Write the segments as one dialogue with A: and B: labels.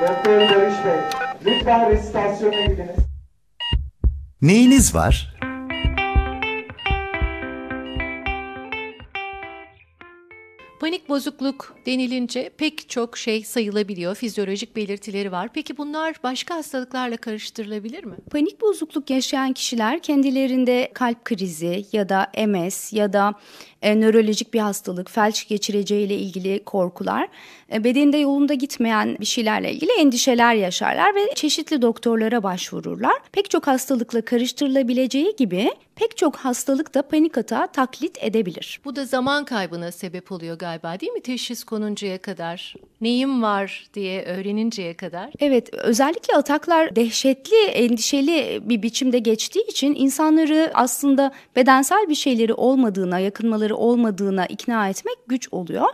A: Doktor Barış Bey, lütfen resitasyona gidiniz.
B: Neyiniz var?
C: Panik bozukluk denilince pek çok şey sayılabiliyor. Fizyolojik belirtileri var. Peki bunlar başka hastalıklarla karıştırılabilir mi?
D: Panik bozukluk yaşayan kişiler kendilerinde kalp krizi ya da MS ya da e, nörolojik bir hastalık, felç geçireceğiyle ilgili korkular, e, bedeninde yolunda gitmeyen bir şeylerle ilgili endişeler yaşarlar ve çeşitli doktorlara başvururlar. Pek çok hastalıkla karıştırılabileceği gibi pek çok hastalık da panik atağı taklit edebilir.
C: Bu da zaman kaybına sebep oluyor galiba değil mi? Teşhis konuncaya kadar, neyim var diye öğreninceye kadar.
D: Evet, özellikle ataklar dehşetli, endişeli bir biçimde geçtiği için insanları aslında bedensel bir şeyleri olmadığına, yakınmaları olmadığına ikna etmek güç oluyor.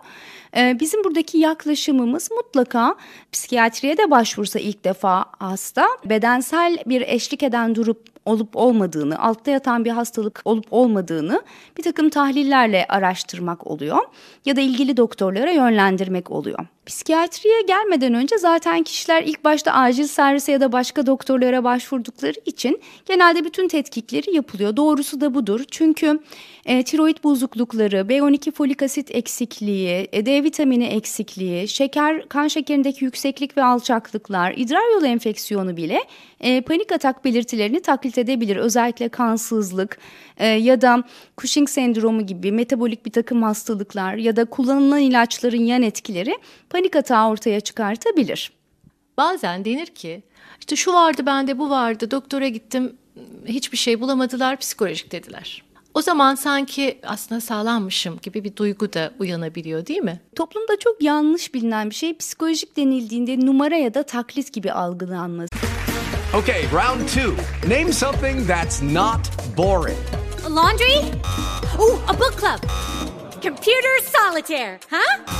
D: Ee, Bizim buradaki yaklaşımımız mutlaka psikiyatriye de başvursa ilk defa hasta bedensel bir eşlik eden durup olup olmadığını, altta yatan bir hastalık olup olmadığını bir takım tahlillerle araştırmak oluyor ya da ilgili doktorlara yönlendirmek oluyor. Psikiyatriye gelmeden önce zaten kişiler ilk başta acil servise ya da başka doktorlara başvurdukları için genelde bütün tetkikleri yapılıyor. Doğrusu da budur. Çünkü e, tiroid bozuklukları, B12 folik asit eksikliği, e, D vitamini eksikliği, şeker, kan şekerindeki yükseklik ve alçaklıklar, idrar yolu enfeksiyonu bile e, panik atak belirtilerini taklit edebilir. Özellikle kansızlık e, ya da Cushing sendromu gibi metabolik bir takım hastalıklar ya da kullanılan ilaçların yan etkileri panik atağı ortaya çıkartabilir.
C: Bazen denir ki işte şu vardı bende bu vardı doktora gittim hiçbir şey bulamadılar psikolojik dediler. O zaman sanki aslında sağlanmışım gibi bir duygu da uyanabiliyor değil mi?
D: Toplumda çok yanlış bilinen bir şey psikolojik denildiğinde numara ya da taklit gibi algılanması.
E: Okay, round two. Name something that's not boring.
F: A laundry? Ooh, a book club. Computer solitaire, huh?